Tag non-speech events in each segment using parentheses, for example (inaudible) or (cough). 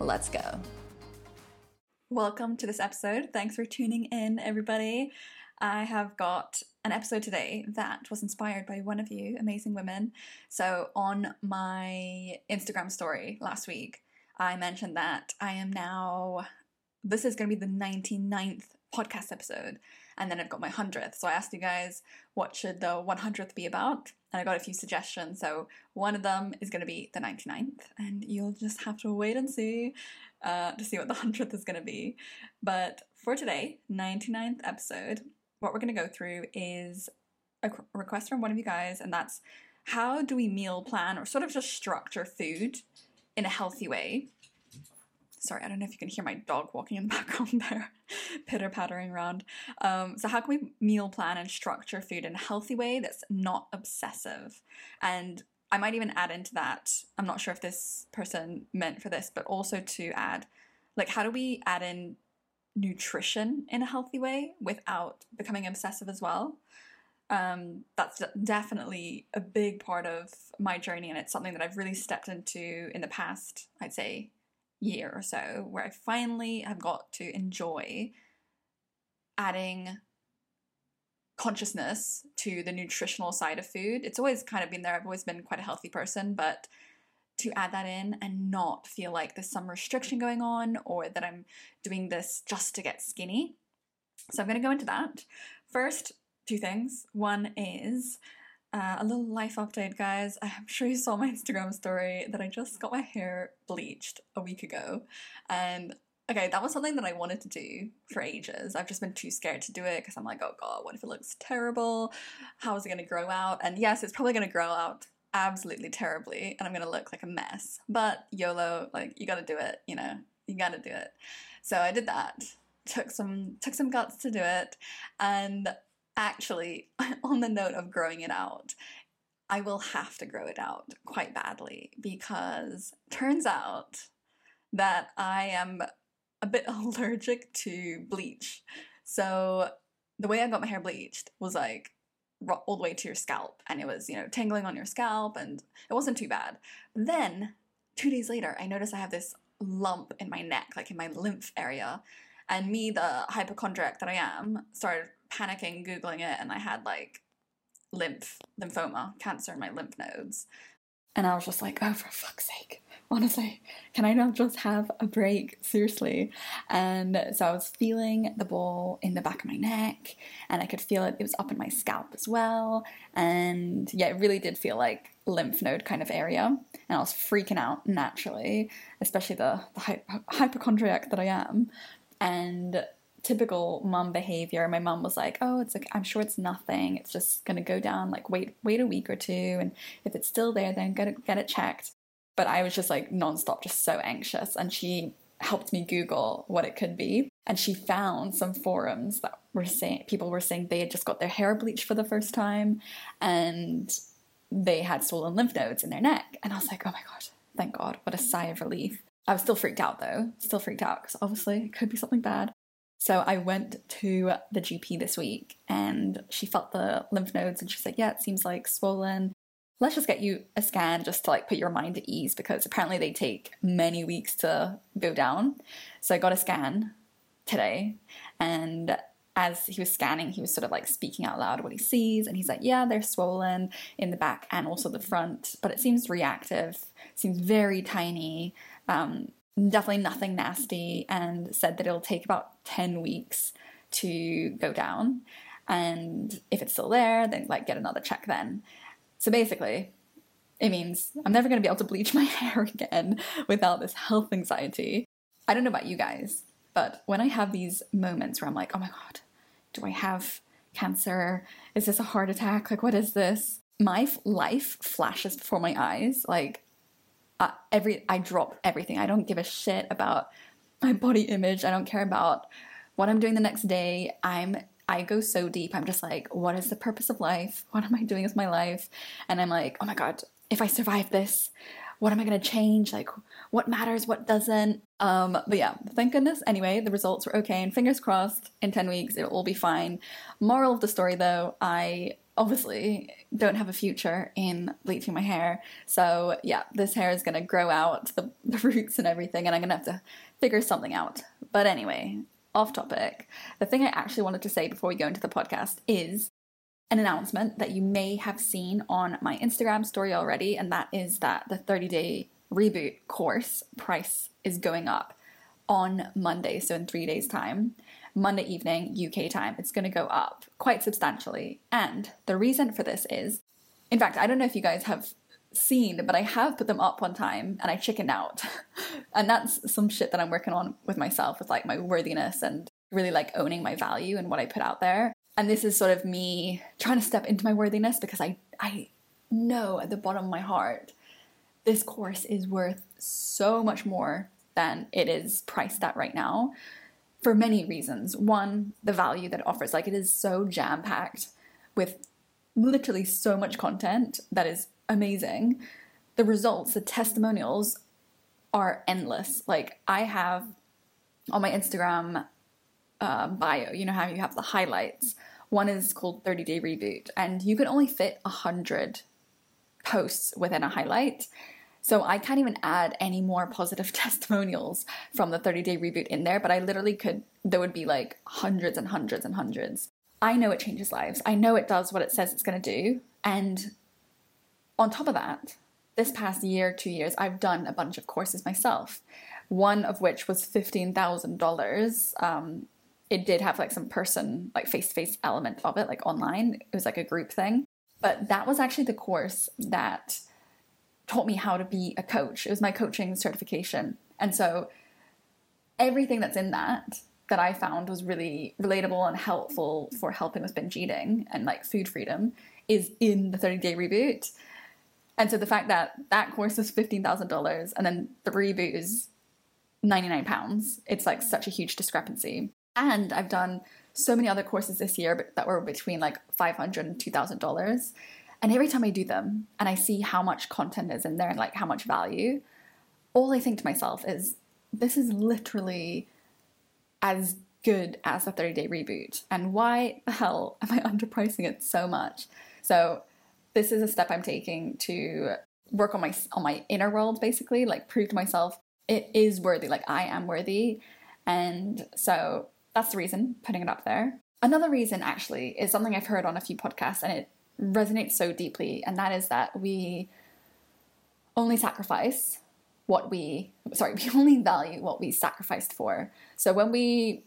Let's go. Welcome to this episode. Thanks for tuning in, everybody. I have got an episode today that was inspired by one of you, amazing women. So, on my Instagram story last week, I mentioned that I am now, this is going to be the 99th podcast episode, and then I've got my 100th. So, I asked you guys, what should the 100th be about? And I got a few suggestions. So one of them is going to be the 99th, and you'll just have to wait and see uh, to see what the (laughs) 100th is going to be. But for today, 99th episode, what we're going to go through is a request from one of you guys, and that's how do we meal plan or sort of just structure food in a healthy way sorry, I don't know if you can hear my dog walking in the (laughs) background there, pitter pattering around. Um, so, how can we meal plan and structure food in a healthy way that's not obsessive? And I might even add into that, I'm not sure if this person meant for this, but also to add, like, how do we add in nutrition in a healthy way without becoming obsessive as well? Um, that's definitely a big part of my journey, and it's something that I've really stepped into in the past, I'd say, year or so where I finally have got to enjoy adding consciousness to the nutritional side of food. It's always kind of been there. I've always been quite a healthy person, but to add that in and not feel like there's some restriction going on or that I'm doing this just to get skinny. So I'm going to go into that. First, two things. One is uh, a little life update, guys. I'm sure you saw my Instagram story that I just got my hair bleached a week ago. And okay, that was something that I wanted to do for ages. I've just been too scared to do it because I'm like, oh god, what if it looks terrible? How is it going to grow out? And yes, it's probably going to grow out absolutely terribly and I'm going to look like a mess. But YOLO, like, you got to do it, you know, you got to do it. So I did that. Took some took some guts to do it and actually, (laughs) on the note of growing it out, I will have to grow it out quite badly because turns out that I am a bit (laughs) allergic to bleach. So the way I got my hair bleached was like all the way to your scalp and it was, you know, tangling on your scalp and it wasn't too bad. Then 2 days later, I noticed I have this lump in my neck, like in my lymph area. And me, the hypochondriac that I am, started panicking, Googling it, and I had like lymph, lymphoma, cancer in my lymph nodes. And I was just like, oh, for fuck's sake, honestly, can I not just have a break? Seriously. And so I was feeling the ball in the back of my neck, and I could feel it, it was up in my scalp as well. And yeah, it really did feel like lymph node kind of area. And I was freaking out naturally, especially the, the hypochondriac that I am. And typical mom behavior. My mom was like, "Oh, it's like I'm sure it's nothing. It's just gonna go down. Like wait, wait a week or two, and if it's still there, then get get it checked." But I was just like nonstop, just so anxious, and she helped me Google what it could be, and she found some forums that were saying people were saying they had just got their hair bleached for the first time, and they had swollen lymph nodes in their neck, and I was like, "Oh my god, thank God! What a sigh of relief." I was still freaked out though, still freaked out because obviously it could be something bad. So I went to the GP this week and she felt the lymph nodes and she's like, Yeah, it seems like swollen. Let's just get you a scan just to like put your mind at ease because apparently they take many weeks to go down. So I got a scan today and as he was scanning, he was sort of like speaking out loud what he sees, and he's like, "Yeah, they're swollen in the back and also the front, but it seems reactive. Seems very tiny. Um, definitely nothing nasty, and said that it'll take about 10 weeks to go down. And if it's still there, then like get another check then. So basically, it means I'm never going to be able to bleach (laughs) my hair again without this health anxiety. I don't know about you guys, but when I have these moments where I'm like, oh my God, do I have cancer? Is this a heart attack? Like, what is this? My life flashes before my eyes. Like, uh, every I drop everything. I don't give a shit about my body image. I don't care about what I'm doing the next day. I'm I go so deep. I'm just like, what is the purpose of life? What am I doing with my life? And I'm like, oh my god, if I survive this, what am I going to change? Like, what matters, what doesn't? Um, but yeah, thank goodness. Anyway, the results were okay, and fingers crossed, in 10 weeks, it'll all be fine. Moral of the story though, I obviously don't have a future in bleaching my hair. So yeah, this hair is gonna grow out, the, (laughs) the roots and everything, and I'm gonna have to figure something out. But anyway, off topic. The thing I actually wanted to say before we go into the podcast is an announcement that you may have seen on my Instagram story already, and that is that the 30 day reboot course price is going up on Monday, so in three days' time. Monday evening, UK time, it's going to go up quite substantially. And the reason for this is, in fact, I don't know if you guys have seen, but I have put them up one time and I chickened out. (laughs) and that's some shit that I'm working on with myself, with like my worthiness and really like owning my value and what I put out there. And this is sort of me trying to step into my worthiness because I, I know at the bottom of my heart this course is worth so much more than it is priced at right now for many reasons. One, the value that it offers. Like it is so jam packed with literally so much content that is amazing. The results, the testimonials are endless. Like I have on my Instagram uh, bio, you know how you have the highlights. One is called 30 Day Reboot, and you can only fit 100 posts within a highlight. So I can't even add any more positive (laughs) testimonials from the 30 day reboot in there, but I literally could, there would be like hundreds and hundreds and hundreds. I know it changes lives. I know it does what it says it's going to do. And on top of that, this past year, two years, I've done a bunch of courses myself, one of which was $15,000. Um, it did have like some person, like face to face element of it, like online. It was like a group thing. But that was actually the course that taught me how to be a coach. It was my coaching certification. And so everything that's in that that I found was really relatable and helpful for helping with binge eating and like food freedom is in the 30 day reboot. And so the fact that that course is $15,000 and then the reboot is 99 pounds, it's like such a huge discrepancy. And I've done so many other courses this year that were between like $500 and $2,000. And every time I do them and I see how much content is in there and like how much value, all I think to myself is this is literally as good as the 30 day reboot. And why the hell (laughs) am I underpricing it so much? So this is a step I'm taking to work on my on my inner world basically, like prove to myself it is worthy, like I am worthy. And so that's the reason putting it up there. Another reason actually is something I've heard on a few podcasts and it resonates so deeply, and that is that we only sacrifice what we sorry, (laughs) we only value what we sacrificed for. So when we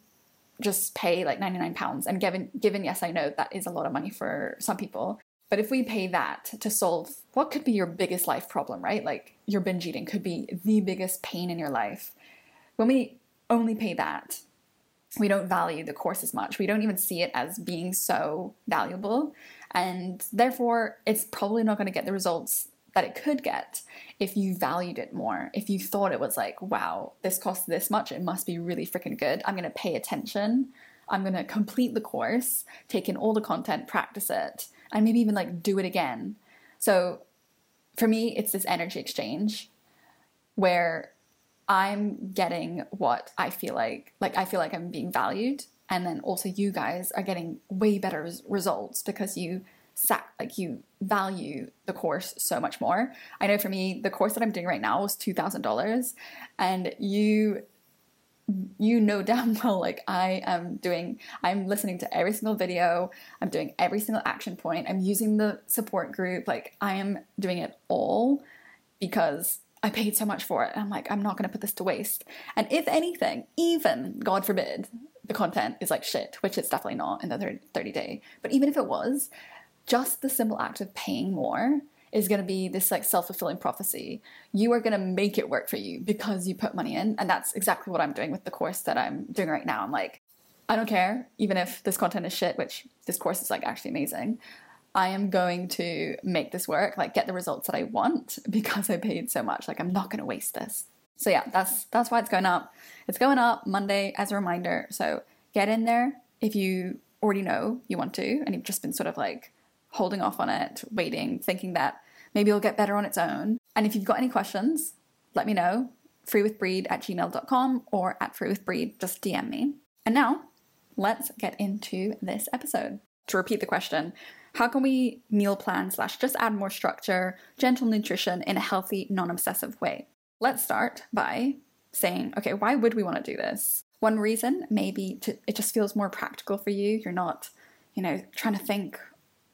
just pay like 99 pounds and given given yes I know that is a lot of money for some people but if we pay that to solve what could be your biggest life problem right? Like your binge eating could be the biggest pain in your life. When we only pay that we don't value the course as much. We don't even see it as being so valuable and therefore, it's probably not going to get the results that it could get if you valued it more. If you thought it was like, wow, this costs this much, it must be really freaking good. I'm going to pay attention. I'm going to complete the course, take in all the content, practice it, and maybe even like do it again. So for me, it's this energy exchange where I'm getting what I feel like, like I feel like I'm being valued and then also you guys are getting way better res- results because you sac- like you value the course so much more. I know for me, the course that I'm doing right now was two thousand dollars, and you you know (laughs) damn well like I am doing I'm listening to every single video, I'm doing every single action point, I'm using the support group, like I am doing it all because I paid so much for it. I'm like, I'm not gonna put this to waste. And if anything, even God forbid, the content is like shit, which it's definitely not in the 30 day. But even if it was, just the simple act of paying more is going to be this like self-fulfilling prophecy. You are going to make it work for you because you put money in, and that's exactly what I'm doing with the course that I'm doing right now. I'm like, I don't care, even if this content is shit, which this course is like actually amazing. I am going to make this work, like get the results that I want because I paid so much. Like I'm not going to waste this. So yeah, that's that's why it's going up. It's going up Monday as a reminder. So get in there if you already know you want to and you've just been sort of like holding off on it, waiting, thinking that maybe it'll get better on its own. And if you've got any questions, let me know. Freewithbreed at gmail.com or at freewithbreed, just DM me. And now, let's get into this episode. To repeat the question, how can we meal plan slash just add more structure, gentle nutrition in a healthy, non obsessive way? Let's start by saying, okay, why would we want to do this? One reason, maybe to, it just feels more practical for you. You're not, you know, trying to think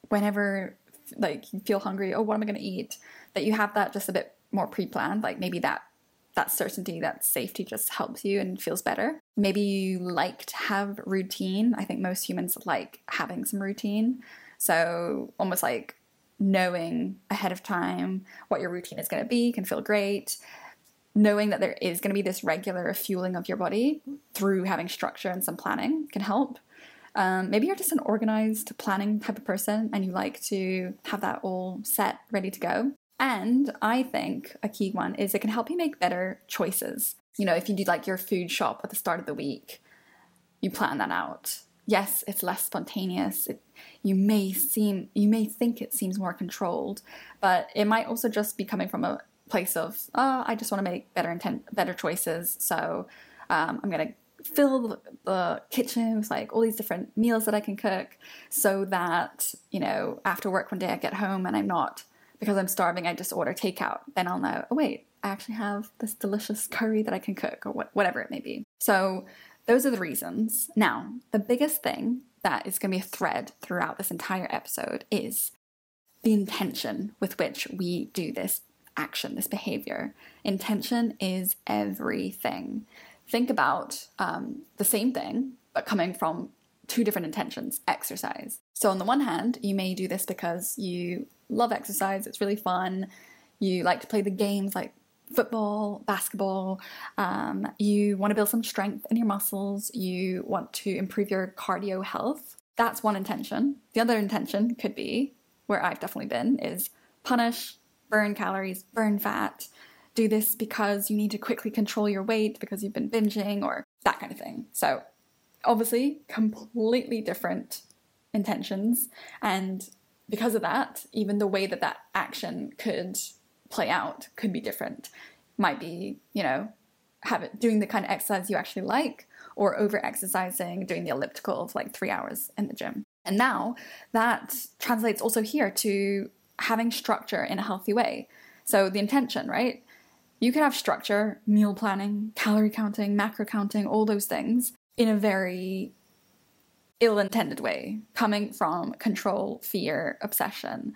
whenever like you feel hungry, oh, what am I going to eat? That you have that just a bit more pre-planned. Like maybe that that certainty, that safety just helps you and feels better. Maybe you like to have routine. I think most humans like having some routine. So almost like knowing ahead of time what your routine is going to be can feel great. Knowing that there is going to be this regular fueling of your body through having structure and some planning can help. Um, maybe you're just an organized planning type of person and you like to have that all set, ready to go. And I think a key one is it can help you make better choices. You know, if you do like your food shop at the start of the week, you plan that out. Yes, it's less spontaneous. It, you may seem, you may think it seems more controlled, but it might also just be coming from a place of, oh, I just want to make better intent, better choices. So um, I'm gonna fill the kitchen with like all these different meals that I can cook so that, you know, after work one day I get home and I'm not, because I'm starving, I just order takeout. Then I'll know, oh, wait, I actually have this delicious curry that I can cook or what, whatever it may be. So those are the reasons. Now, the biggest thing that is going to be a thread throughout this entire episode is the intention with which we do this action, this behavior. Intention is everything think about um, the same thing, but coming from two different intentions exercise. So, on the one hand, you may do this because you love exercise, it's really fun, you like to play the games like football, basketball, um, you want to build some strength in your muscles, you want to improve your cardio health. That's one intention. The other intention could be, where I've definitely been, is punish, burn calories, burn fat, do this because you need to quickly control your weight because you've been binging or that kind of thing. So, obviously, completely different intentions. And because of that, even the way that that action could play out could be different. Might be, you know, have it doing the kind of exercise you actually like, or over exercising, doing the elliptical for like three hours in the gym. And now that translates also here to having structure in a healthy way. So the intention, right? You can have structure, meal planning, calorie counting, macro counting, all those things in a very ill intended way, coming from control, fear, obsession.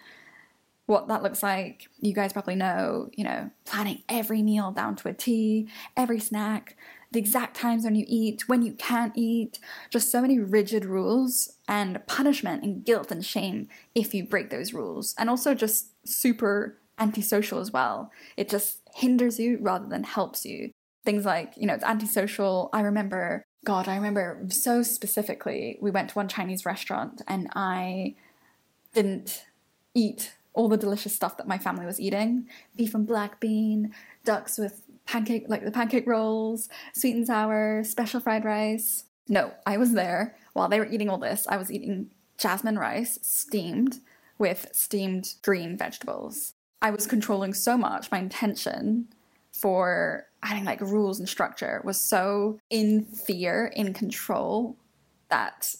What that looks like, you guys probably know, you know, planning every meal down to a T, every snack, the exact times when you eat, when you can't eat, just so many rigid rules and punishment and guilt and shame if you break those rules. And also just super antisocial as well. It just hinders you rather than helps you. Things like, you know, it's antisocial. I remember, God, I remember so specifically, we went to one Chinese restaurant and I didn't eat all the delicious stuff that my family was eating beef and black bean, ducks with pancake, like the pancake rolls, sweet and sour, special fried rice. No, I was there while they were eating all this. I was eating jasmine rice steamed with steamed green vegetables. I was controlling so much. My intention for adding like rules and structure was so in fear, in control, that,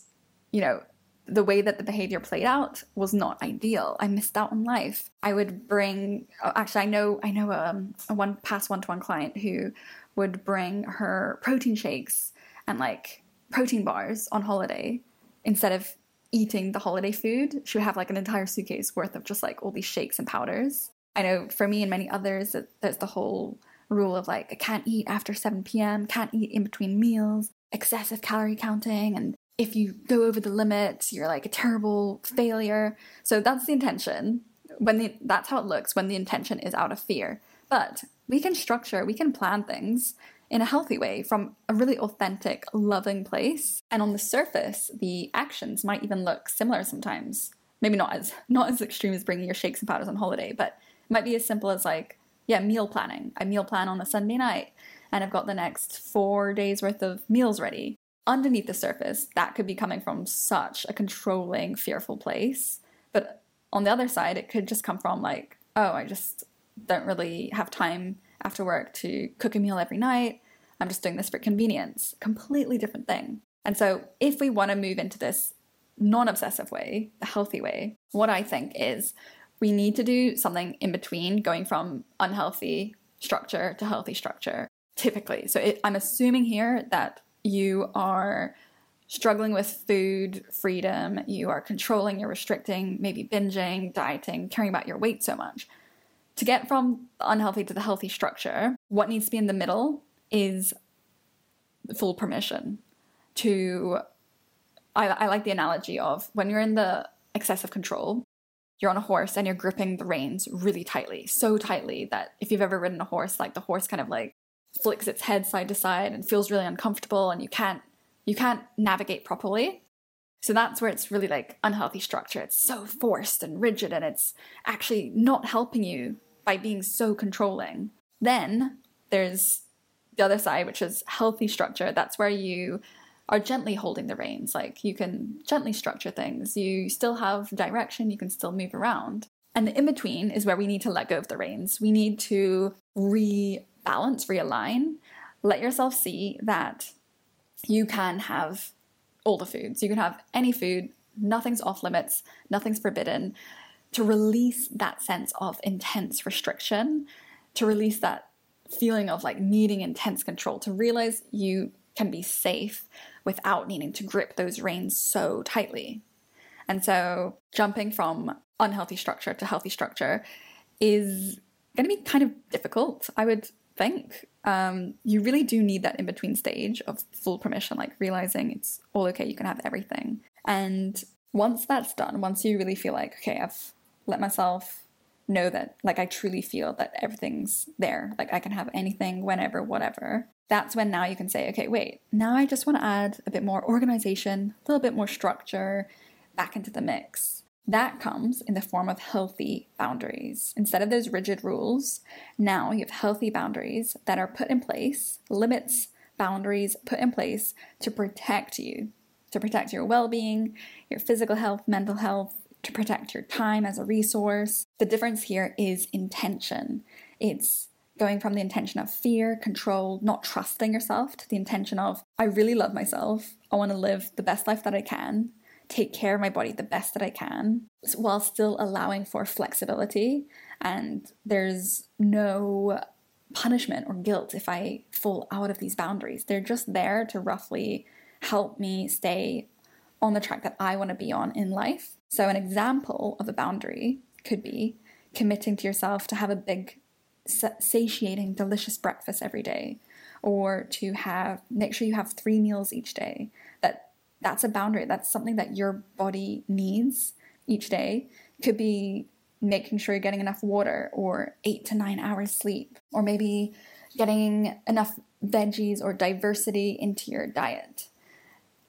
you know, the way that the behavior played out was not ideal. I missed out on life. I would bring, oh, actually, I know, I know um, a one past one to one client who would bring her protein shakes and like protein bars on holiday instead of eating the holiday food, she would have like an entire suitcase worth of just like all these shakes and powders. I know for me and many others, that there's the whole rule of like, I can't eat after 7 p.m., can't eat in between meals, excessive calorie counting, and if you go over the limit, you're like a terrible failure. So that's the intention. When the, that's how it looks when the intention is out of fear. But we can structure, we can plan things in a healthy way from a really authentic, loving place. And on the surface, the actions might even look similar sometimes. maybe not as not as extreme as bringing your shakes and powders on holiday, but it might be as simple as like yeah, meal planning. I meal plan on a Sunday night and I've got the next 4 days worth of meals ready. Underneath the surface, that could be coming from such a controlling, fearful place. But on the other side, it could just come from like, oh, I just don't really have time after work to cook a meal every night. I'm just doing this for convenience. Completely different thing. And so, if we want to move into this non obsessive way, the healthy way, what I think is we need to do something in between going from unhealthy structure to healthy structure, typically. So, it, I'm assuming here that you are struggling with food freedom, you are controlling, you're restricting, maybe binging, dieting, caring about your weight so much. To get from the unhealthy to the healthy structure, what needs to be in the middle is full permission to. I, I like the analogy of when you're in the excessive control, you're on a horse and you're gripping the reins really tightly, so tightly that if you've ever ridden a horse, like the horse kind of like flicks its head side to side and feels really uncomfortable and you can't you can't navigate properly. So that's where it's really like unhealthy structure. It's so forced and rigid and it's actually not helping you by being so controlling. Then there's the other side, which is healthy structure. That's where you are gently holding the reins. Like you can gently structure things. You still have direction, you can still move around. And the in between is where we need to let go of the reins. We need to rebalance, realign, let yourself see that you can have all the foods. You can have any food, nothing's off limits, nothing's forbidden. To release that sense of intense restriction, to release that feeling of like needing intense control, to realize you can be safe without needing to grip those reins so tightly. And so, jumping from unhealthy structure to healthy structure is going to be kind of difficult, I would think. Um, you really do need that in between stage of full permission, like realizing it's all okay, you can have everything. And once that's done, once you really feel like, okay, I've let myself know that, like, I truly feel that everything's there, like, I can have anything, whenever, whatever, that's when now you can say, okay, wait, now I just want to add a bit more organization, a little bit more structure back into the mix. That comes in the form of healthy boundaries. Instead of those rigid rules, now you have healthy boundaries that are put in place, limits, boundaries put in place to protect you, to protect your well being, your physical health, mental health, to protect your time as a resource. The difference here is intention. It's going from the intention of fear, control, not trusting yourself to the intention of, I really love myself. I want to live the best life that I can take care of my body the best that I can while still allowing for flexibility. And there's no punishment or guilt if I fall out of these boundaries. They're just there to roughly help me stay on the track that I want to be on in life. So, an example of a boundary could be committing to yourself to have a big, satiating, delicious breakfast every day, or to have make sure you have three meals each day that's a boundary. That's something that your body needs each day. Could be making sure you're getting enough water or eight to nine hours sleep, or maybe getting enough veggies or diversity into your diet.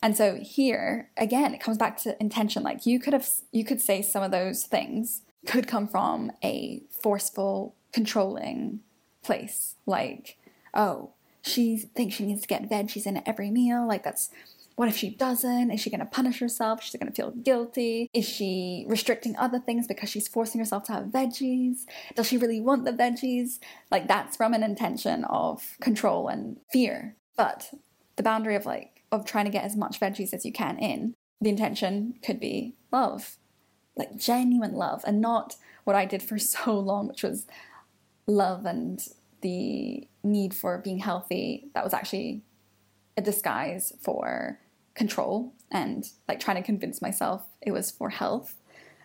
And so here, again, it comes back to intention. Like you could have, you could say some of those things could come from a forceful, controlling place. Like, oh, she thinks she needs to get veggies in every meal. Like that's what if she doesn't? Is she going to punish herself? She's going to feel guilty. Is she restricting other things because she's forcing herself to have veggies? Does she really want the veggies? Like that's from an intention of control and fear. But the boundary of like of trying to get as much veggies as you can in, the intention could be love. Like genuine love and not what I did for (laughs) so long, which was love and the need for being healthy that was actually a disguise for control and like trying to convince myself it was for health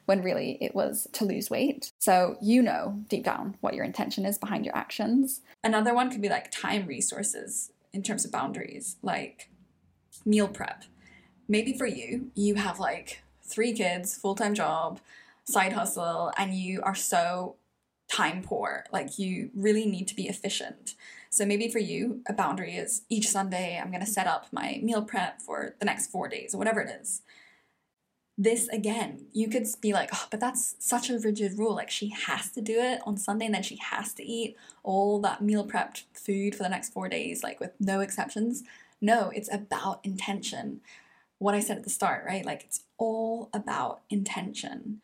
when really it was to lose weight. So you know deep down what your intention is behind your actions. Another one could be like time resources in terms of boundaries, like meal prep. Maybe for you, you have like three kids, full time job, side hustle, and you are so time poor. Like you really need to be efficient. So maybe for you, a boundary is each Sunday I'm going to set up my meal prep for the next four days or whatever it is. this again, you could be like, oh, but that's such a rigid rule. Like she has to do it on Sunday and then she has to eat all that meal prepped food for the next four days, like with no exceptions. No, it's about intention. What I said at the start, right? Like it's all about intention.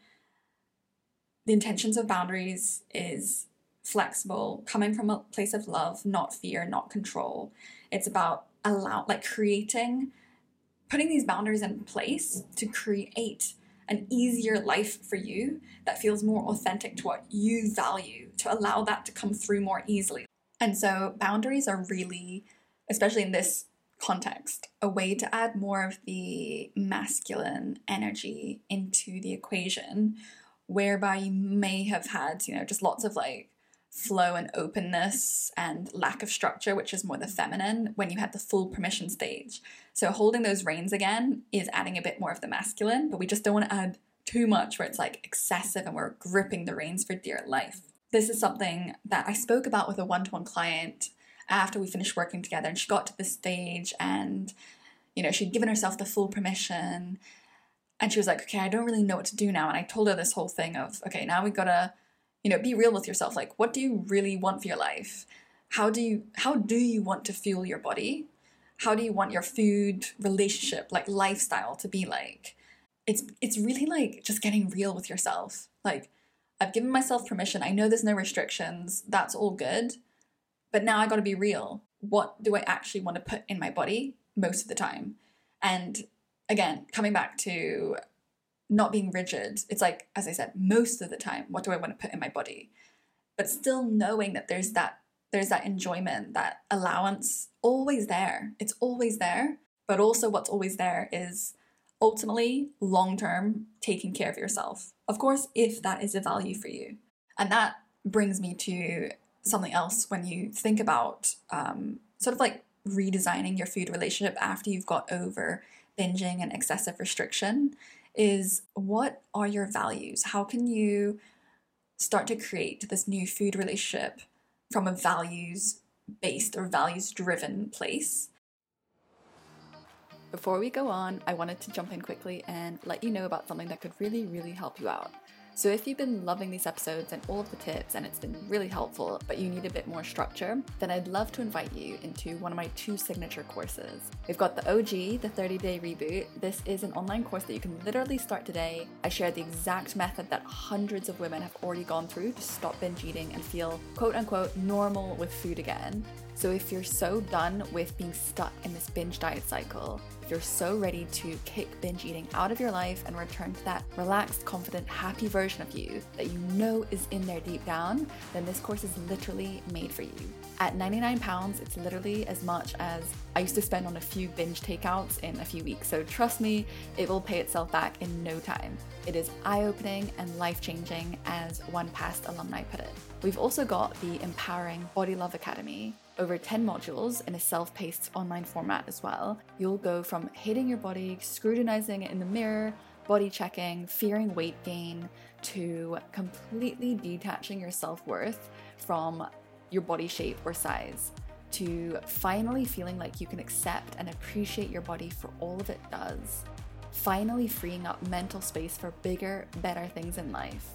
The intentions of boundaries is flexible, coming from a place of love, not fear, not control. It's about allow like creating putting these boundaries in place to create an easier life for you that feels more authentic to what you value, to allow that to come through more easily. And so, boundaries are really, especially in this context, a way to add more of the masculine energy into the equation, whereby you may have had, you know, just lots of like flow and openness and lack of structure, which is more the feminine, when you had the full permission stage. So holding those reins again is adding a bit more of the masculine, but we just don't want to add too much where it's like excessive and we're gripping the reins for dear life. This is something that I spoke about with a one to one client after we finished working together, and she got to this stage and you know, she'd given herself the full permission and she was like, okay, I don't really know what to do now. And I told her this whole thing of, okay, now we've gotta you know be real with yourself. Like what do you really want for your life? How do you how do you want to fuel your body? How do you want your food relationship like lifestyle to be like? It's it's really like just getting real with yourself. Like i've given myself permission. I know there's no restrictions. That's all good. But now i got to be real. What do i actually want to put in my body most of the time? And again coming back to not being rigid. It's like, as I said, most of the time, what do I want to put in my body? But still knowing that there's that there's that enjoyment, that allowance always there. It's always there. But also what's always there is ultimately long term taking care of yourself. Of course, if that is a value for you. And that brings me to something else when you think about um, sort of like redesigning your food relationship after you've got over binging and excessive restriction is what are your values? How can you start to create this new food relationship from a values based or values driven place? Before we go on, I wanted to jump in quickly and let you know about something that could really, really help you out. So, if you've been loving these episodes and all of the tips and it's been really helpful, but you need a bit more structure, then I'd love to invite you into one of my two signature courses. We've got the OG, the 30 day reboot. This is an online course that you can literally start today. I share the exact method that hundreds of women have already gone through to stop binge eating and feel quote unquote normal with food again. So, if you're so done with being stuck in this binge diet cycle, if you're so ready to kick binge eating out of your life and return to that relaxed, confident, happy version of you that you know is in there deep down, then this course is literally made for you. At 99 pounds, it's literally as much as I used to spend on a few binge takeouts in a few weeks. So trust me, it will pay itself back in no time. It is eye opening and life changing, as one past alumni put it. We've also got the empowering Body Love Academy, over 10 modules in a self paced online format as well. You'll go from hating your body, scrutinizing it in the mirror, body checking, fearing weight gain, to completely detaching your self worth from your body shape or size, to finally feeling like you can accept and appreciate your body for all of it does, finally freeing up mental space for bigger, better things in life.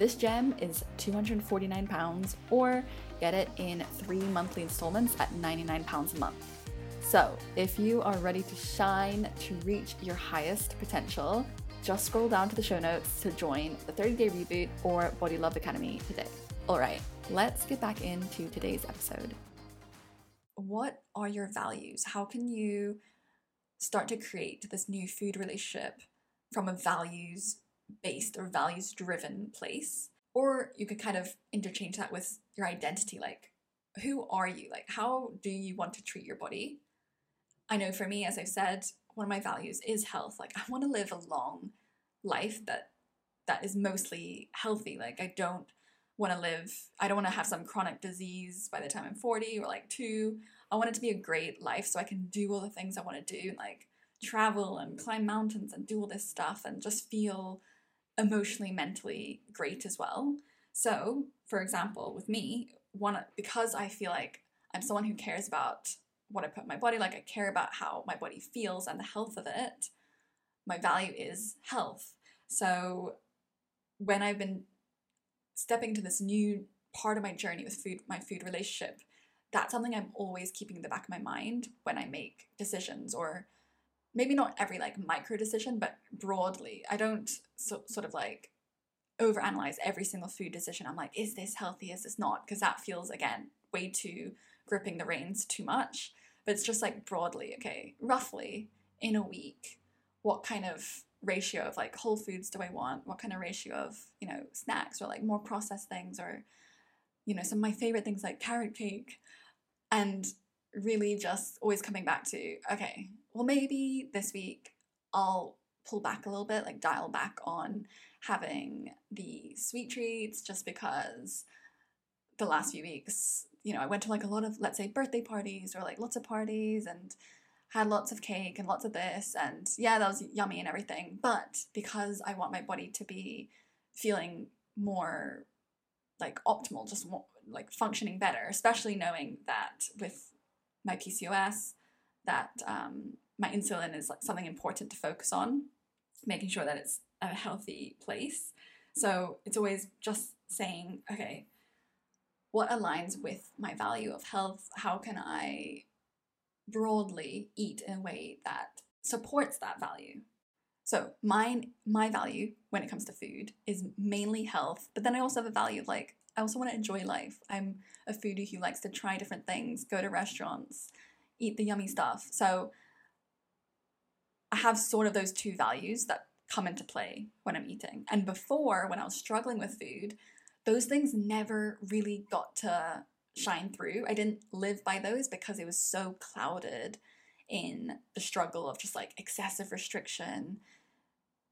This gem is £249 or get it in three monthly installments at £99 a month. So, if you are ready to shine to reach your highest potential, just scroll down to the show notes to join the 30 Day Reboot or Body Love Academy today. All right, let's get back into today's episode. What are your values? How can you start to create this new food relationship from a values based or values driven place? Or you could kind of interchange that with your identity like, who are you? Like, how do you want to treat your body? I know for me, as I've said, one of my values is health. Like, I want to live a long life that that is mostly healthy. Like, I don't want to live, I don't want to have some chronic disease by the time I'm 40 or like two. I want it to be a great life so I can do all the things I want to do, like travel and climb mountains and do all this stuff and just feel emotionally, mentally great as well. So, for example, with me, one because I feel like I'm someone who cares about what I put in my body, like I care about how my body feels and the health of it. my value is health. So when I've been stepping to this new part of my journey with food, my food relationship, that's something I'm always keeping in the back of my mind when I make decisions or maybe not every like micro decision, but broadly. I don't so, sort of like overanalyze every single food decision. I'm like, is this healthy? Is this not? Because that feels again way too gripping the reins too much. But it's just like broadly, okay, roughly in a week, what kind of ratio of like whole foods do I want? What kind of ratio of, you know, snacks or like more processed things or, you know, some of my favorite things like carrot cake. And really just always coming back to, okay, well, maybe this week I'll pull back a little bit, like dial back on having the sweet treats just because the last few weeks, you know, I went to like a lot of, let's say, birthday parties or like lots of parties and had lots of cake and lots of this. And yeah, that was yummy and everything. But because I want my body to be feeling more like optimal, just more, like functioning better, especially knowing that with my PCOS, that um, my insulin is like something important to focus on, making sure that it's a healthy place. So it's always just saying, okay, what aligns with my value of health? How can I broadly eat in a way that supports that value? So my my value when it comes to food is mainly health, but then I also have a value of like I also want to enjoy life. I'm a foodie who likes to try different things, go to restaurants, eat the yummy stuff. So I have sort of those two values that come into play when I'm eating. And before, when I was struggling with food, those things never really got to shine through. I didn't live by those because it was so clouded in the struggle of just like excessive restriction,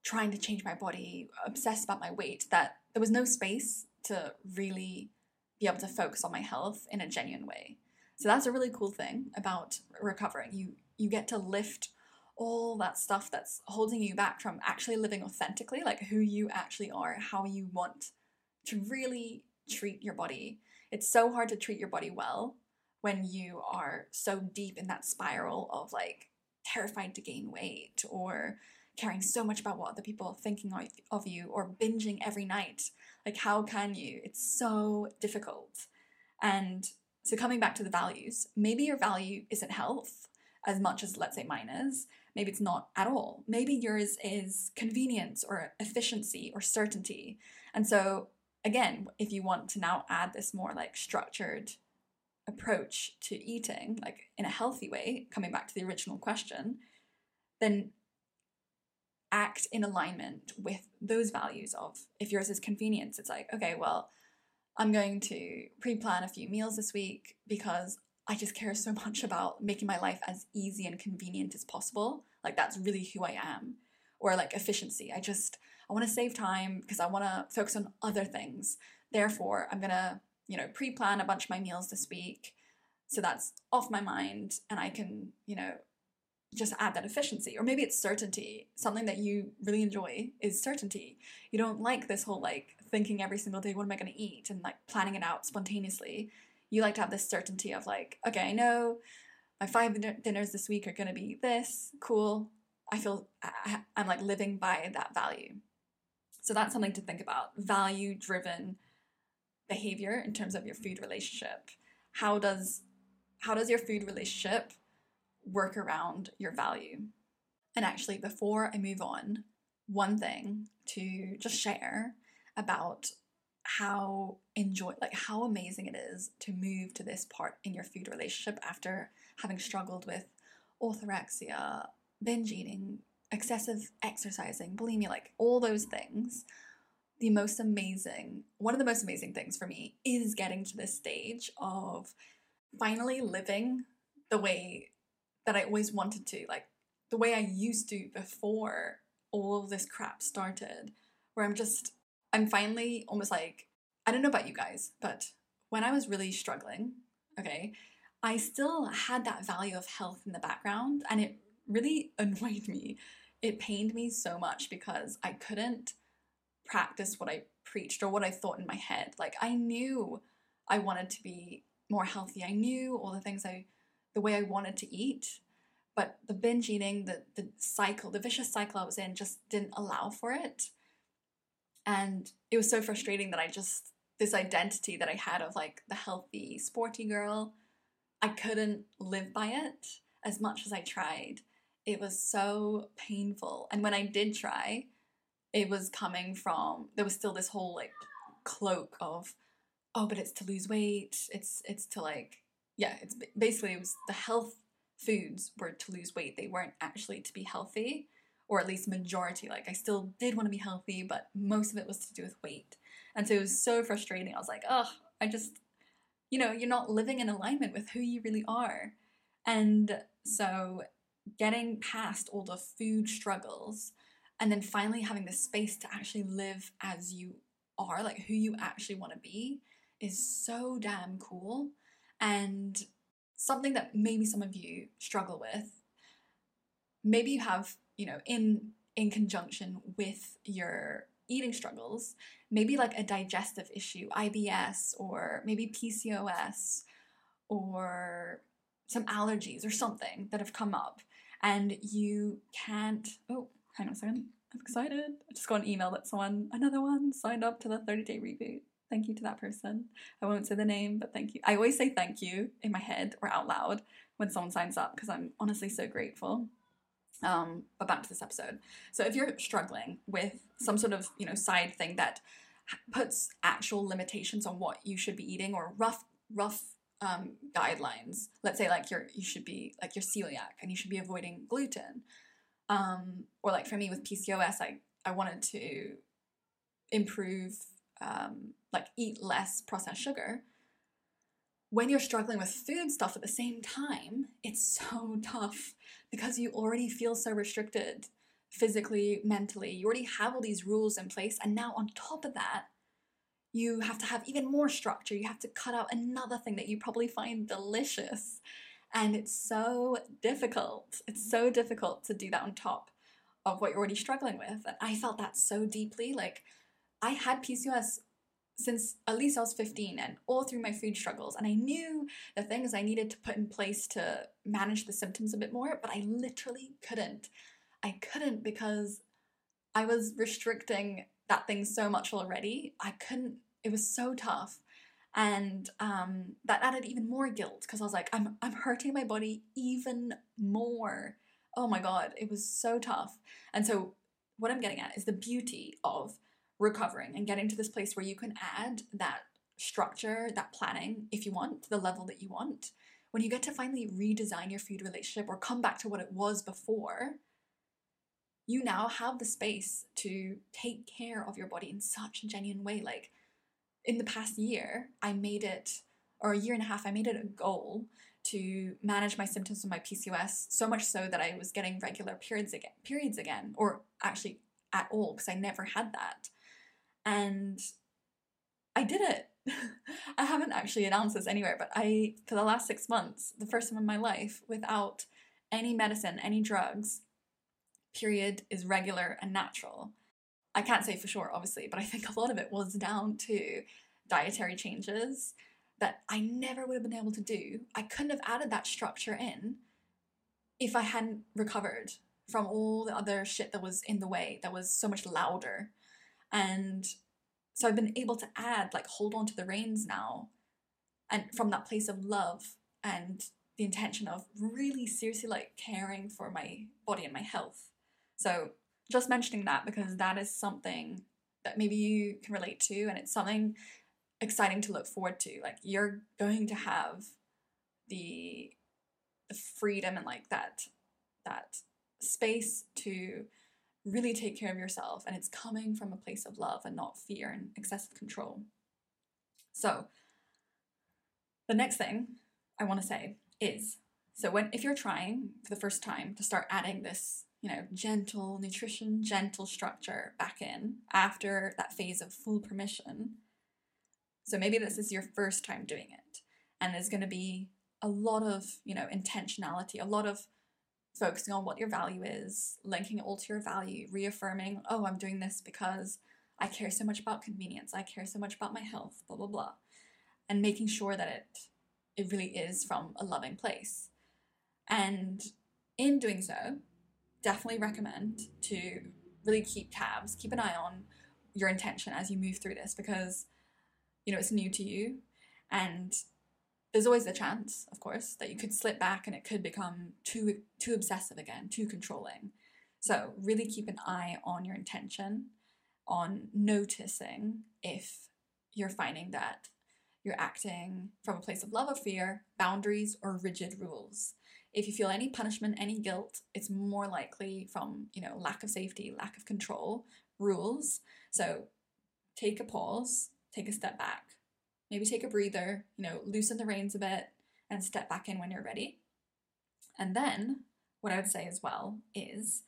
trying to change my body, obsessed about my weight, that there was no space to really be able to focus on my health in a genuine way. So that's a really cool thing about recovering. You you get to lift all that stuff that's holding you back from actually living authentically, like who you actually are, how you want to really treat your body. It's so hard to treat your body well when you are so deep in that spiral of like terrified to gain weight or caring so much about what other people are thinking of you or binging every night. Like, how can you? It's so difficult. And so, coming back to the values, maybe your value isn't health as much as, let's say, mine is. Maybe it's not at all. Maybe yours is convenience or efficiency or certainty. And so, again, if you want to now add this more like structured approach to eating, like in a healthy way, coming back to the original question, then act in alignment with those values of if yours is convenience, it's like, okay, well, I'm going to pre plan a few meals this week because I just care so much about making my life as easy and convenient as possible. Like, that's really who I am. Or like efficiency. I just, I want to save time because I want to focus on other things. Therefore, I'm going to, you know, pre plan a bunch of my meals this week. So that's off my mind and I can, you know, just add that efficiency. Or maybe it's certainty. Something that you really enjoy is certainty. You don't like this whole like thinking every single day, what am I going to eat? And like planning it out spontaneously. You like to have this certainty of like, okay, I know my five dinners this week are going to be this. Cool. I feel I'm like living by that value. So that's something to think about. Value driven behavior in terms of your food relationship. How does how does your food relationship work around your value. And actually, before I move on, one thing to just share about how enjoy like how amazing it is to move to this part in your food relationship after having struggled with orthorexia, binge eating, excessive exercising, bulimia, like all those things. The most amazing, one of the most amazing things for me is getting to this stage of finally living the way that I always wanted to, like the way I used to before all of this crap started, where I'm just, I'm finally almost like, I don't know about you guys, but when I was really struggling, okay, I still had that value of health in the background and it really (laughs) annoyed me. It pained me so much because I couldn't practice what I preached or what I thought in my head. Like I knew I wanted to be more healthy. I knew all the things I the way I wanted to eat, but the binge eating, the the cycle, the vicious cycle I was in just didn't allow for it. And it was so frustrating that I just this identity that I had of like the healthy, sporty girl, I couldn't live by it as much as I tried. It was so painful. And when I did try, it was coming from there was still this whole like cloak of oh but it's to lose weight it's it's to like yeah it's basically it was the health foods were to lose weight. They weren't actually to be healthy or at least majority. Like i still did want to be healthy but most of it was to do with weight. And so it was so frustrating. I was like oh i just you know you're not living in alignment with who you really are. And so getting past all the food struggles and then finally having the space to actually live as you are, like who you actually want to be, is so damn cool. And something that maybe some of you struggle with, maybe you have, you know, in in conjunction with your eating struggles, maybe like a digestive issue, IBS, or maybe PCOS, or some allergies or something that have come up, and you can't. Oh, hang on a second. I'm excited. I just got an email that someone, another one, signed up to the 30 day reboot. Thank you to that person. I won't say the name, but thank you. I always say thank you in my head or out loud when someone signs up because I'm honestly so grateful. Um, but back to this episode. So if you're struggling with some sort of you know side thing that puts actual limitations on what you should be eating or rough rough um, guidelines, let's say like you're you should be like you're celiac and you should be avoiding gluten um, or like for me with PCOS, I, I wanted to improve, um, like eat less processed sugar. When you're struggling with food stuff at the same time, it's (laughs) so tough because you already feel so restricted physically, mentally. You already have all these rules in place. And now, on top of that, you have to have even more structure. You have to cut out another thing that you probably find delicious. And it's so difficult. It's so difficult to do that on top of what you're already struggling with. And I felt that so deeply. Like, I had PCOS since at least I was 15 and all through my food struggles. And I knew the things I needed to put in place to manage the symptoms a bit more, but I literally couldn't. I couldn't because I was restricting that thing so much already. I couldn't, it was so tough and um, that added even more guilt because I was like, I'm I'm hurting my body even more. Oh my god, it was so tough. And so what I'm getting at is the beauty of recovering and getting to this place where you can add that structure, that planning, if you want, to the level that you want. When you get to finally redesign your food relationship or come back to what it was before, you now have the space to take care of your body in such a genuine way. Like in the past year, I made it, or a year and a half, I made it a goal to manage my symptoms of my PCOS so much so that I was getting regular periods again, periods again, or actually at all, because I never had that. And I did it. (laughs) I haven't actually announced this anywhere, but I, for the last six months, the first time in my life, without any medicine, any drugs, period is regular and natural. I can't say for sure, obviously, but I think a lot of it was down to dietary changes that I never would have been able to do. I couldn't have added that structure in if I hadn't recovered from all the other shit that was in the way, that was so much louder. And so I've been able to add, like, hold on to the reins now. And from that place of love and the intention of really seriously, like, caring for my body and my health. So just mentioning that because that is something that maybe you can relate to and it's something exciting to look forward to like you're going to have the the freedom and like that that space to really take care of yourself and it's coming from a place of love and not fear and excessive control so the next thing i want to say is so when if you're trying for the first time to start adding this you know, gentle nutrition, gentle structure back in after that phase of full permission. So maybe this is your first time doing it. And there's going to be a lot of, you know, intentionality, a lot of focusing on what your value is, linking it all to your value, reaffirming, oh, I'm doing this because I care so much about convenience, I care so much about my health, blah, blah, blah. And making sure that it it really is from a loving place. And in doing so, definitely recommend to really keep tabs, keep an eye on your intention as you move through this because you know it's new to you and there's always the chance of course that you could slip back and it could become too too obsessive again too controlling. So really keep an eye on your intention on noticing if you're finding that you're acting from a place of love or fear boundaries or rigid rules. If you feel any punishment any guilt it's more likely from you know lack of safety lack of control rules. So take a pause, take a step back, maybe take a breather, you know, loosen the reins a bit and step back in when you're ready. And then what I would say as well is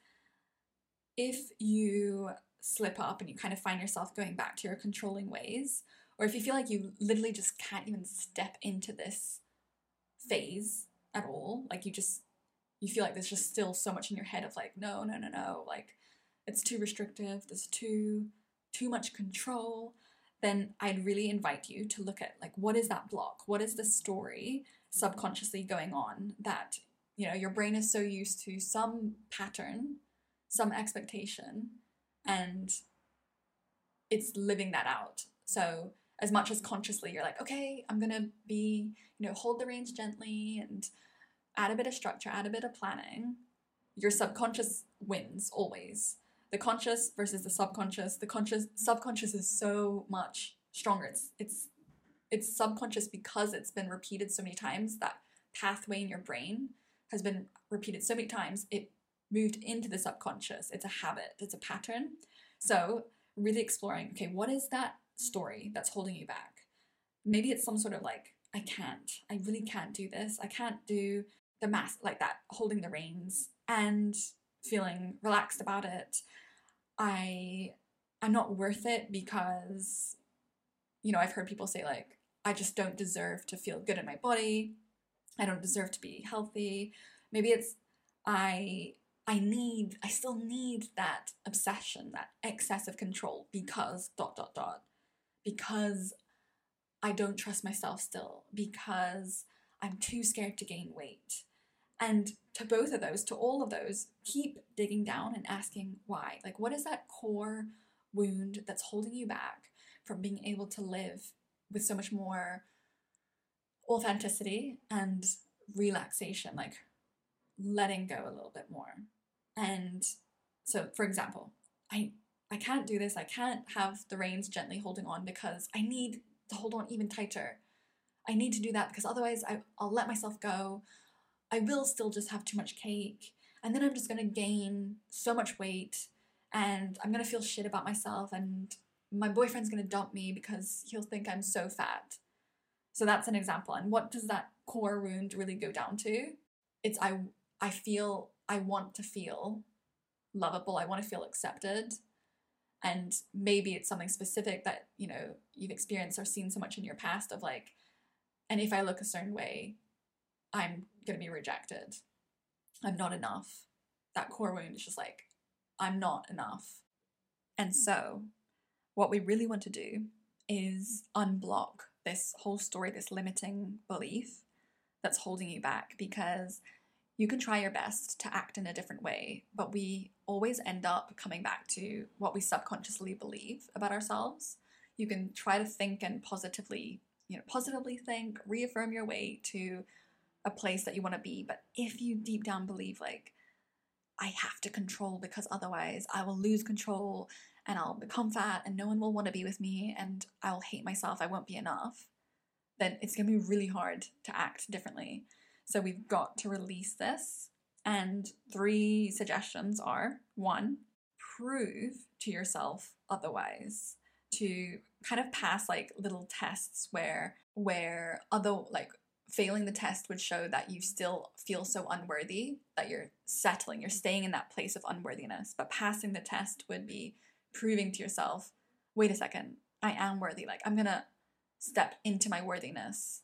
if you slip up and you kind of find yourself going back to your controlling ways, or if you feel like you literally just can't even step into this phase at all, like you just you feel like there's just still so much in your head of like, no, no, no, no, like it's too restrictive, there's too too much control, then I'd really invite you to look at like what is that block? What is the story subconsciously going on that you know your brain is so used to some pattern, some expectation, and it's living that out. So as much as consciously you're like, okay, I'm gonna be, you know, hold the reins gently and add a bit of structure, add a bit of planning, your subconscious wins always the conscious versus the subconscious. The conscious subconscious is so much stronger. It's it's it's subconscious because it's been repeated so many times. That pathway in your brain has been repeated so many times. It moved into the subconscious. It's a habit. It's a pattern. So really exploring. Okay, what is that story that's holding you back? Maybe it's some sort of like I can't. I really can't do this. I can't do the mass like that, holding the reins and feeling relaxed about it. I I'm not worth it because you know, I've heard people say like I just don't deserve to feel good in my body. I don't deserve to be healthy. Maybe it's I I need I still need that obsession, that excessive control because dot dot dot because I don't trust myself still because I'm too scared to gain weight and to both of those, to all of those, keep digging down and asking why. Like, what is that core wound that's holding you back from being able to live with so much more authenticity and relaxation? Like, letting go a little bit more. And so, for example, I I can't do this. I can't have the reins gently holding on because I need to hold on even tighter. I need to do that because otherwise I, I'll let myself go. I will still just have too much cake. And then I'm just to gain so much weight and I'm to feel shit about myself and my boyfriend's to dump me because he'll think I'm so fat. So that's an example. And what does that core wound really go down to? It's I I feel I want to feel lovable. I want to feel accepted. And maybe it's something specific that, you know, you've experienced or seen so much in your past of like and if I look a certain way, I'm going to be rejected. I'm not enough. That core wound is just like, I'm not enough. And so, what we really want to do is unblock this whole story, this limiting belief that's holding you back because you can try your best to act in a different way, but we always end up coming back to what we subconsciously believe about ourselves. You can try to think and positively, you know, positively think, reaffirm your way to a place that you want to be. But if you deep down believe, like, I have to control because otherwise I will lose control and I'll become fat and no one will want to be with me and I'll hate myself, I won't be enough, then it's going to be really hard to act differently. So we've got to release this. And three suggestions are one, prove to yourself otherwise to kind of pass like little tests where where other like failing the test would show that you still feel so unworthy that you're settling, you're staying in that place of unworthiness. But passing the test would be proving to yourself, wait a second, I am worthy. Like, I'm gonna step into my worthiness.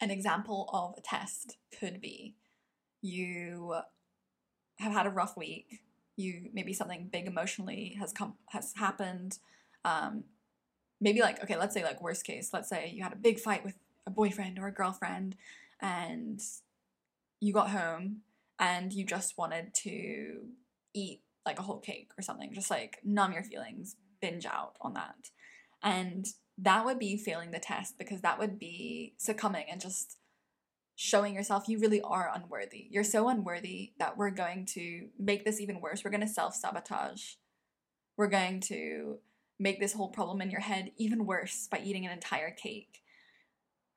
An example of a test could be you have had a rough week, you maybe something big emotionally has come has happened. Um, maybe like okay, let's say like worst case, let's say you had a big fight with a boyfriend or a girlfriend and you got home and you just wanted to eat like a whole cake or something, just like numb your feelings, binge out on that. And that would be failing the test because that would be succumbing and just showing yourself you really are unworthy. You're so unworthy that we're going to make this even worse. We're going to self sabotage. We're going to make this whole problem in your head even worse by eating an entire cake.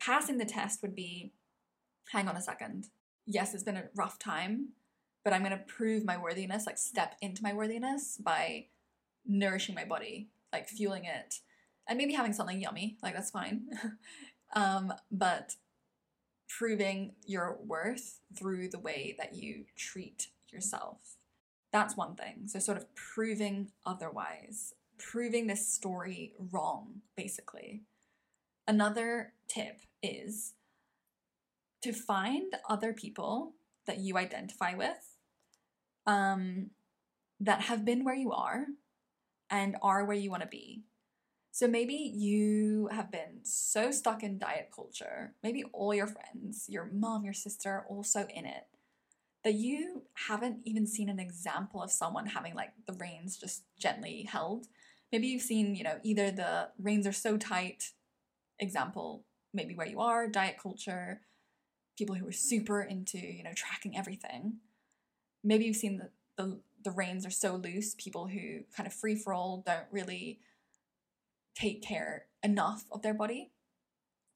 Passing the test would be hang on a second. Yes, it's been a rough time, but I'm going to prove my worthiness, like step into my worthiness by nourishing my body, like fueling it, and maybe having something yummy, like that's fine. (laughs) um, but proving your worth through the way that you treat yourself. That's one thing. So, sort of proving otherwise, proving this story wrong, basically. Another tip is to find other people that you identify with um, that have been where you are and are where you want to be. So maybe you have been so stuck in diet culture, maybe all your friends, your mom, your sister are also in it, that you haven't even seen an example of someone having like the reins just gently held. Maybe you've seen, you know, either the reins are so tight, example, maybe where you are, diet culture, people who are super into, you know, tracking everything. Maybe you've seen the, the, the reins are so loose, people who kind of free for all don't really take care enough of their body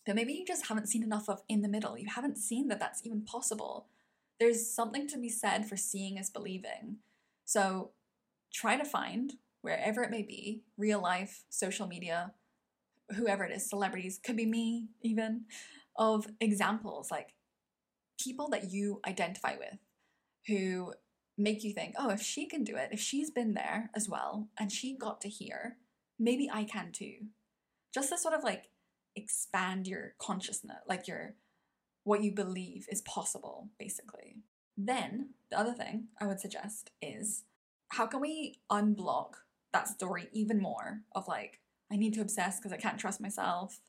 that maybe you just haven't seen enough of in the middle. You haven't seen that that's even possible. There's something to be said for seeing is believing. So try to find, wherever it may be, real life, social media, whoever it is, celebrities, could be me even, of examples like people that you identify with who make you think, oh, if she can do it, if she's been there as well and she got to here, maybe I can too. Just to sort of like expand your consciousness, like your what you believe is possible, basically. Then the other thing I would suggest is how can we unblock that story even more of like, I need to obsess because I can't trust myself,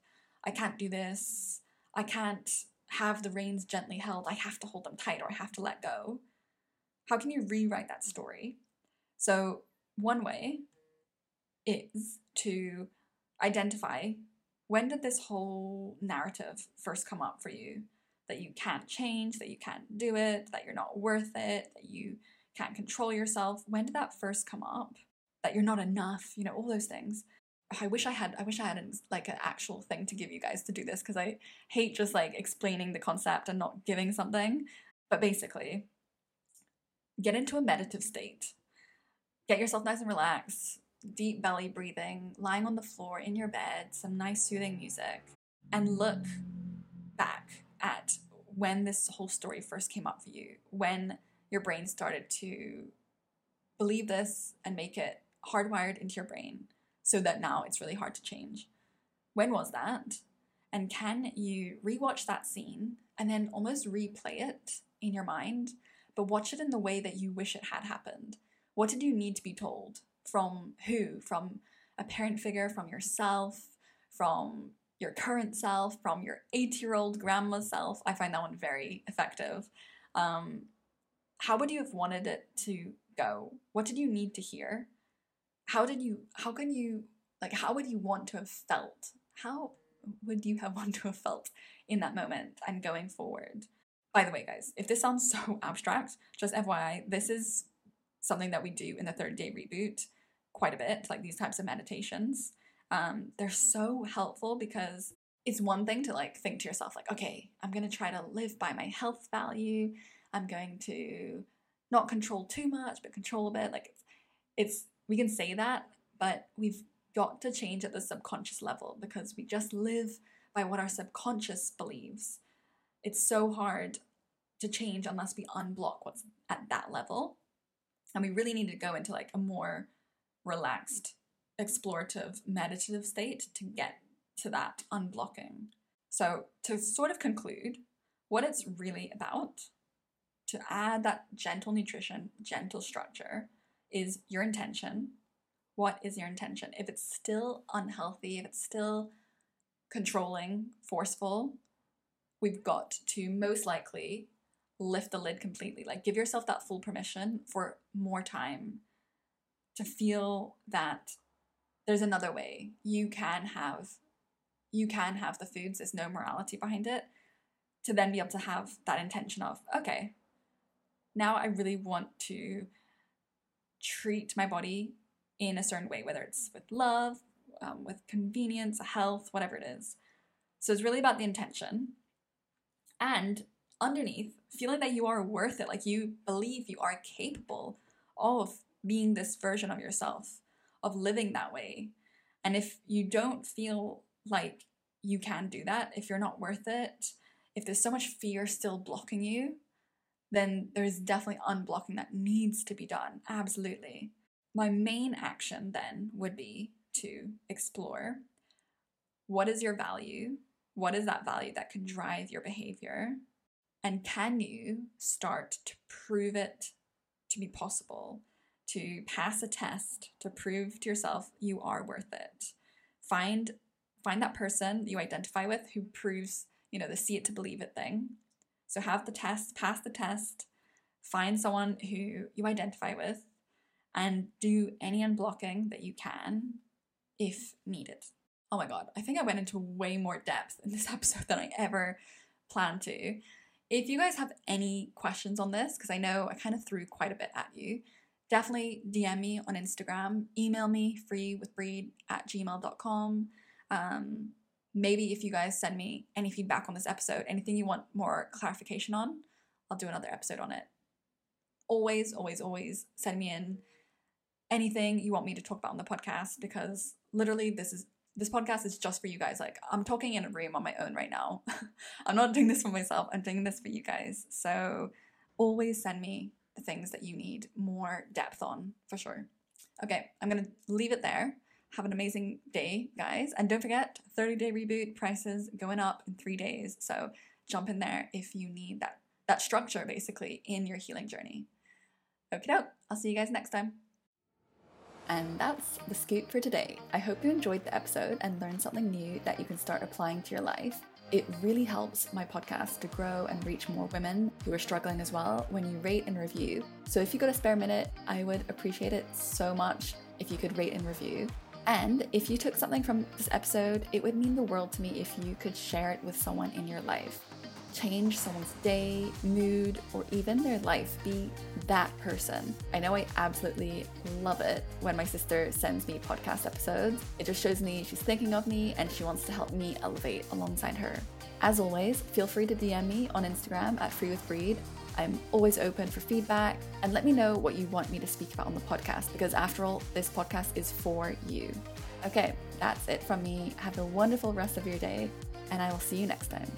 I can't do this, I can't have the reins gently held, I have to hold them tight or I have to let go. How can you rewrite that story? So, one way is to identify when did this whole narrative first come up for you that you can't change, that you can't do it, that you're not worth it, that you can't control yourself. When did that first come up? That you're not enough, you know, all those things. I wish I had I wish I had like an actual thing to give you guys to do this because I hate just like explaining the concept and not giving something. But basically, get into a meditative state. Get yourself nice and relaxed deep belly breathing, lying on the floor in your bed, some nice soothing music, and look back at when this whole story first came up for you, when your brain started to believe this and make it hardwired into your brain so that now it's really hard to change. When was that? And can you rewatch that scene and then almost replay it in your mind, but watch it in the way that you wish it had happened? What did you need to be told? From who? From a parent figure, from yourself, from your current self, from your eight year old grandma self. I find that one very effective. Um, how would you have wanted it to go? What did you need to hear? How did you, how can you, like, how would you want to have felt? How would you have (laughs) wanted to have felt in that moment and going forward? By the way, guys, if this sounds (laughs) so abstract, just FYI, this is something that we do in the 30 day reboot quite a bit, like these types of meditations. Um, they're so helpful because it's one thing to like think to yourself, like, okay, I'm going to try to live by my health value. I'm going to not control too much, but control a bit. Like, it's, it's we can say that, but we've got to change at the subconscious level because we just live by what our subconscious believes. It's so hard to change unless we unblock what's at that level. And we really need to go into like a more relaxed, explorative, meditative state to get to that unblocking. So, to sort of conclude, what it's really about, to add that gentle nutrition, gentle structure, is your intention. What is your intention? If it's still unhealthy, if it's still controlling, forceful, we've got to most likely lift the lid completely. Like give yourself that full permission for more time to feel that there's another way. You can have you can have the foods, there's no morality behind it. To then be able to have that intention of, okay, now I really want to treat my body in a certain way, whether it's with love, um, with convenience, health, whatever it is. So it's really about the intention. And underneath, feeling that you are worth it, like you believe you are capable of being this version of yourself, of living that way. And if you don't feel like you can do that, if you're not worth it, if there's so much fear still blocking you, then there's definitely unblocking that needs to be done. Absolutely. My main action then would be to explore what is your value? What is that value that could drive your behavior? And can you start to prove it to be possible? To pass a test to prove to yourself you are worth it. Find find that person you identify with who proves, you know, the see it to believe it thing. So have the test, pass the test, find someone who you identify with, and do any unblocking that you can if needed. Oh my god, I think I went into way more depth in this (laughs) episode than I ever planned to. If you guys have any questions on this, because I know I kind of threw quite a bit at you, definitely DM me on Instagram, email me freewithbreed at gmail.com. Um, maybe if you guys send me any feedback on this episode, anything you want more clarification on, I'll do another episode on it. Always, always, always send me in anything you want me to talk about on the podcast because literally this is this podcast is just for you guys. Like, I'm talking in a room on my own right now. (laughs) I'm not doing this for myself, I'm doing this for you guys. So, always send me the things that you need more depth on for sure. Okay, I'm gonna leave it there. Have an amazing day, guys. And don't forget 30 day reboot prices going up in three days. So, jump in there if you need that, that structure basically in your healing journey. Okay, I'll see you guys next time. And that's the scoop for today. I hope you enjoyed the episode and learned something new that you can start applying to your life. It really helps my podcast to grow and reach more women who are struggling as well when you rate and review. So if you got a spare minute, I would appreciate it so much if you could rate and review. And if you took something from this episode, it would mean the world to me if you could share it with someone in your life change someone's day, mood, or even their life. Be that person. I know I absolutely love it when my sister sends me podcast episodes. It just shows me she's thinking of me and she wants to help me elevate alongside her. As always, feel free to DM me on Instagram at freewithbreed. I'm always open for feedback and let me know what you want me to speak about on the podcast because, after all, this podcast is for you. Okay, that's it from me. Have a wonderful rest of your day, and I will see you next time.